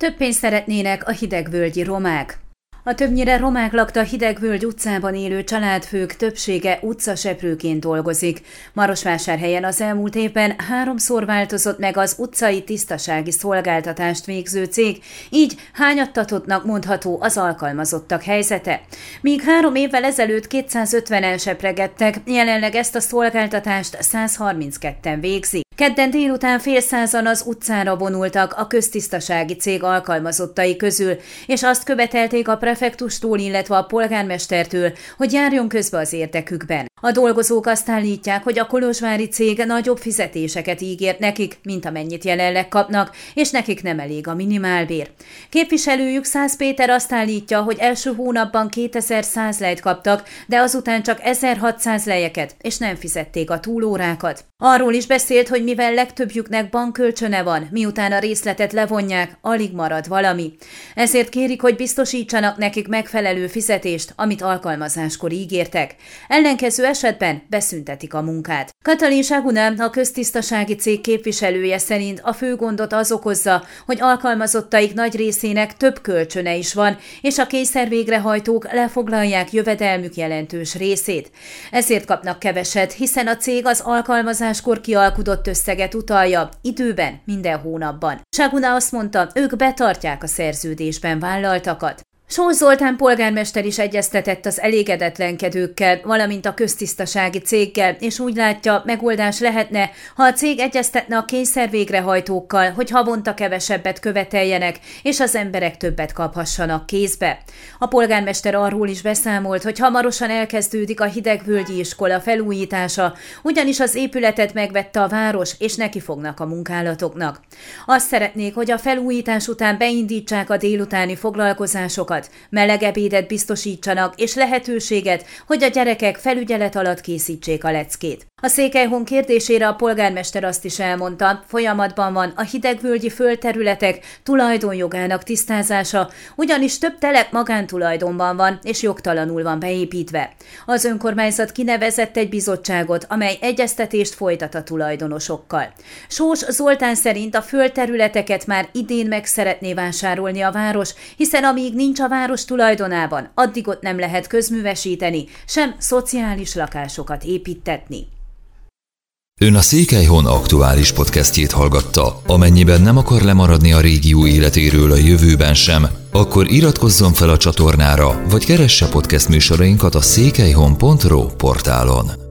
Több pénzt szeretnének a hidegvölgyi romák. A többnyire romák lakta Hidegvölgy utcában élő családfők többsége utcaseprőként dolgozik. Marosvásárhelyen az elmúlt évben háromszor változott meg az utcai tisztasági szolgáltatást végző cég, így hányattatottnak mondható az alkalmazottak helyzete. Míg három évvel ezelőtt 250-en sepregettek, jelenleg ezt a szolgáltatást 132-en végzi. Kedden délután fél százan az utcára vonultak a köztisztasági cég alkalmazottai közül, és azt követelték a prefektustól, illetve a polgármestertől, hogy járjon közbe az érdekükben. A dolgozók azt állítják, hogy a kolozsvári cég nagyobb fizetéseket ígért nekik, mint amennyit jelenleg kapnak, és nekik nem elég a minimálbér. Képviselőjük Száz Péter azt állítja, hogy első hónapban 2100 lejt kaptak, de azután csak 1600 lejeket, és nem fizették a túlórákat. Arról is beszélt, hogy mivel legtöbbjüknek bankkölcsöne van, miután a részletet levonják, alig marad valami. Ezért kérik, hogy biztosítsanak nekik megfelelő fizetést, amit alkalmazáskor ígértek. Ellenkező esetben beszüntetik a munkát. Katalin Saguna, a köztisztasági cég képviselője szerint a fő gondot az okozza, hogy alkalmazottaik nagy részének több kölcsöne is van, és a kényszer végrehajtók lefoglalják jövedelmük jelentős részét. Ezért kapnak keveset, hiszen a cég az alkalmazáskor kialkudott összeget utalja, időben, minden hónapban. Saguna azt mondta, ők betartják a szerződésben vállaltakat. Sós Zoltán polgármester is egyeztetett az elégedetlenkedőkkel, valamint a köztisztasági céggel, és úgy látja, megoldás lehetne, ha a cég egyeztetne a kényszer végrehajtókkal, hogy havonta kevesebbet követeljenek, és az emberek többet kaphassanak kézbe. A polgármester arról is beszámolt, hogy hamarosan elkezdődik a hidegvölgyi iskola felújítása, ugyanis az épületet megvette a város, és neki fognak a munkálatoknak. Azt szeretnék, hogy a felújítás után beindítsák a délutáni foglalkozásokat, sokat, meleg ebédet biztosítsanak, és lehetőséget, hogy a gyerekek felügyelet alatt készítsék a leckét. A Székelyhon kérdésére a polgármester azt is elmondta, folyamatban van a hidegvölgyi földterületek tulajdonjogának tisztázása, ugyanis több telep magántulajdonban van, és jogtalanul van beépítve. Az önkormányzat kinevezett egy bizottságot, amely egyeztetést folytat a tulajdonosokkal. Sós Zoltán szerint a földterületeket már idén meg szeretné vásárolni a város, hiszen amíg nincs a város tulajdonában, addig ott nem lehet közművesíteni, sem szociális lakásokat építetni. Ön a Székelyhon aktuális podcastjét hallgatta. Amennyiben nem akar lemaradni a régió életéről a jövőben sem, akkor iratkozzon fel a csatornára, vagy keresse podcast műsorainkat a székelyhon.pro portálon.